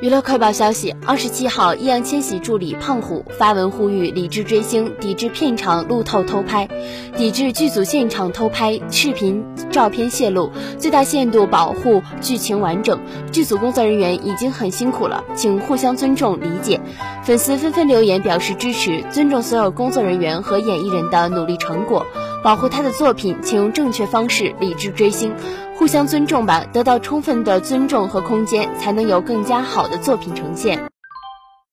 娱乐快报消息：二十七号，易烊千玺助理胖虎发文呼吁理智追星，抵制片场路透偷拍，抵制剧组现场偷拍视频、照片泄露，最大限度保护剧情完整。剧组工作人员已经很辛苦了，请互相尊重、理解。粉丝纷纷留言表示支持，尊重所有工作人员和演艺人的努力成果，保护他的作品，请用正确方式理智追星。互相尊重吧，得到充分的尊重和空间，才能有更加好的作品呈现。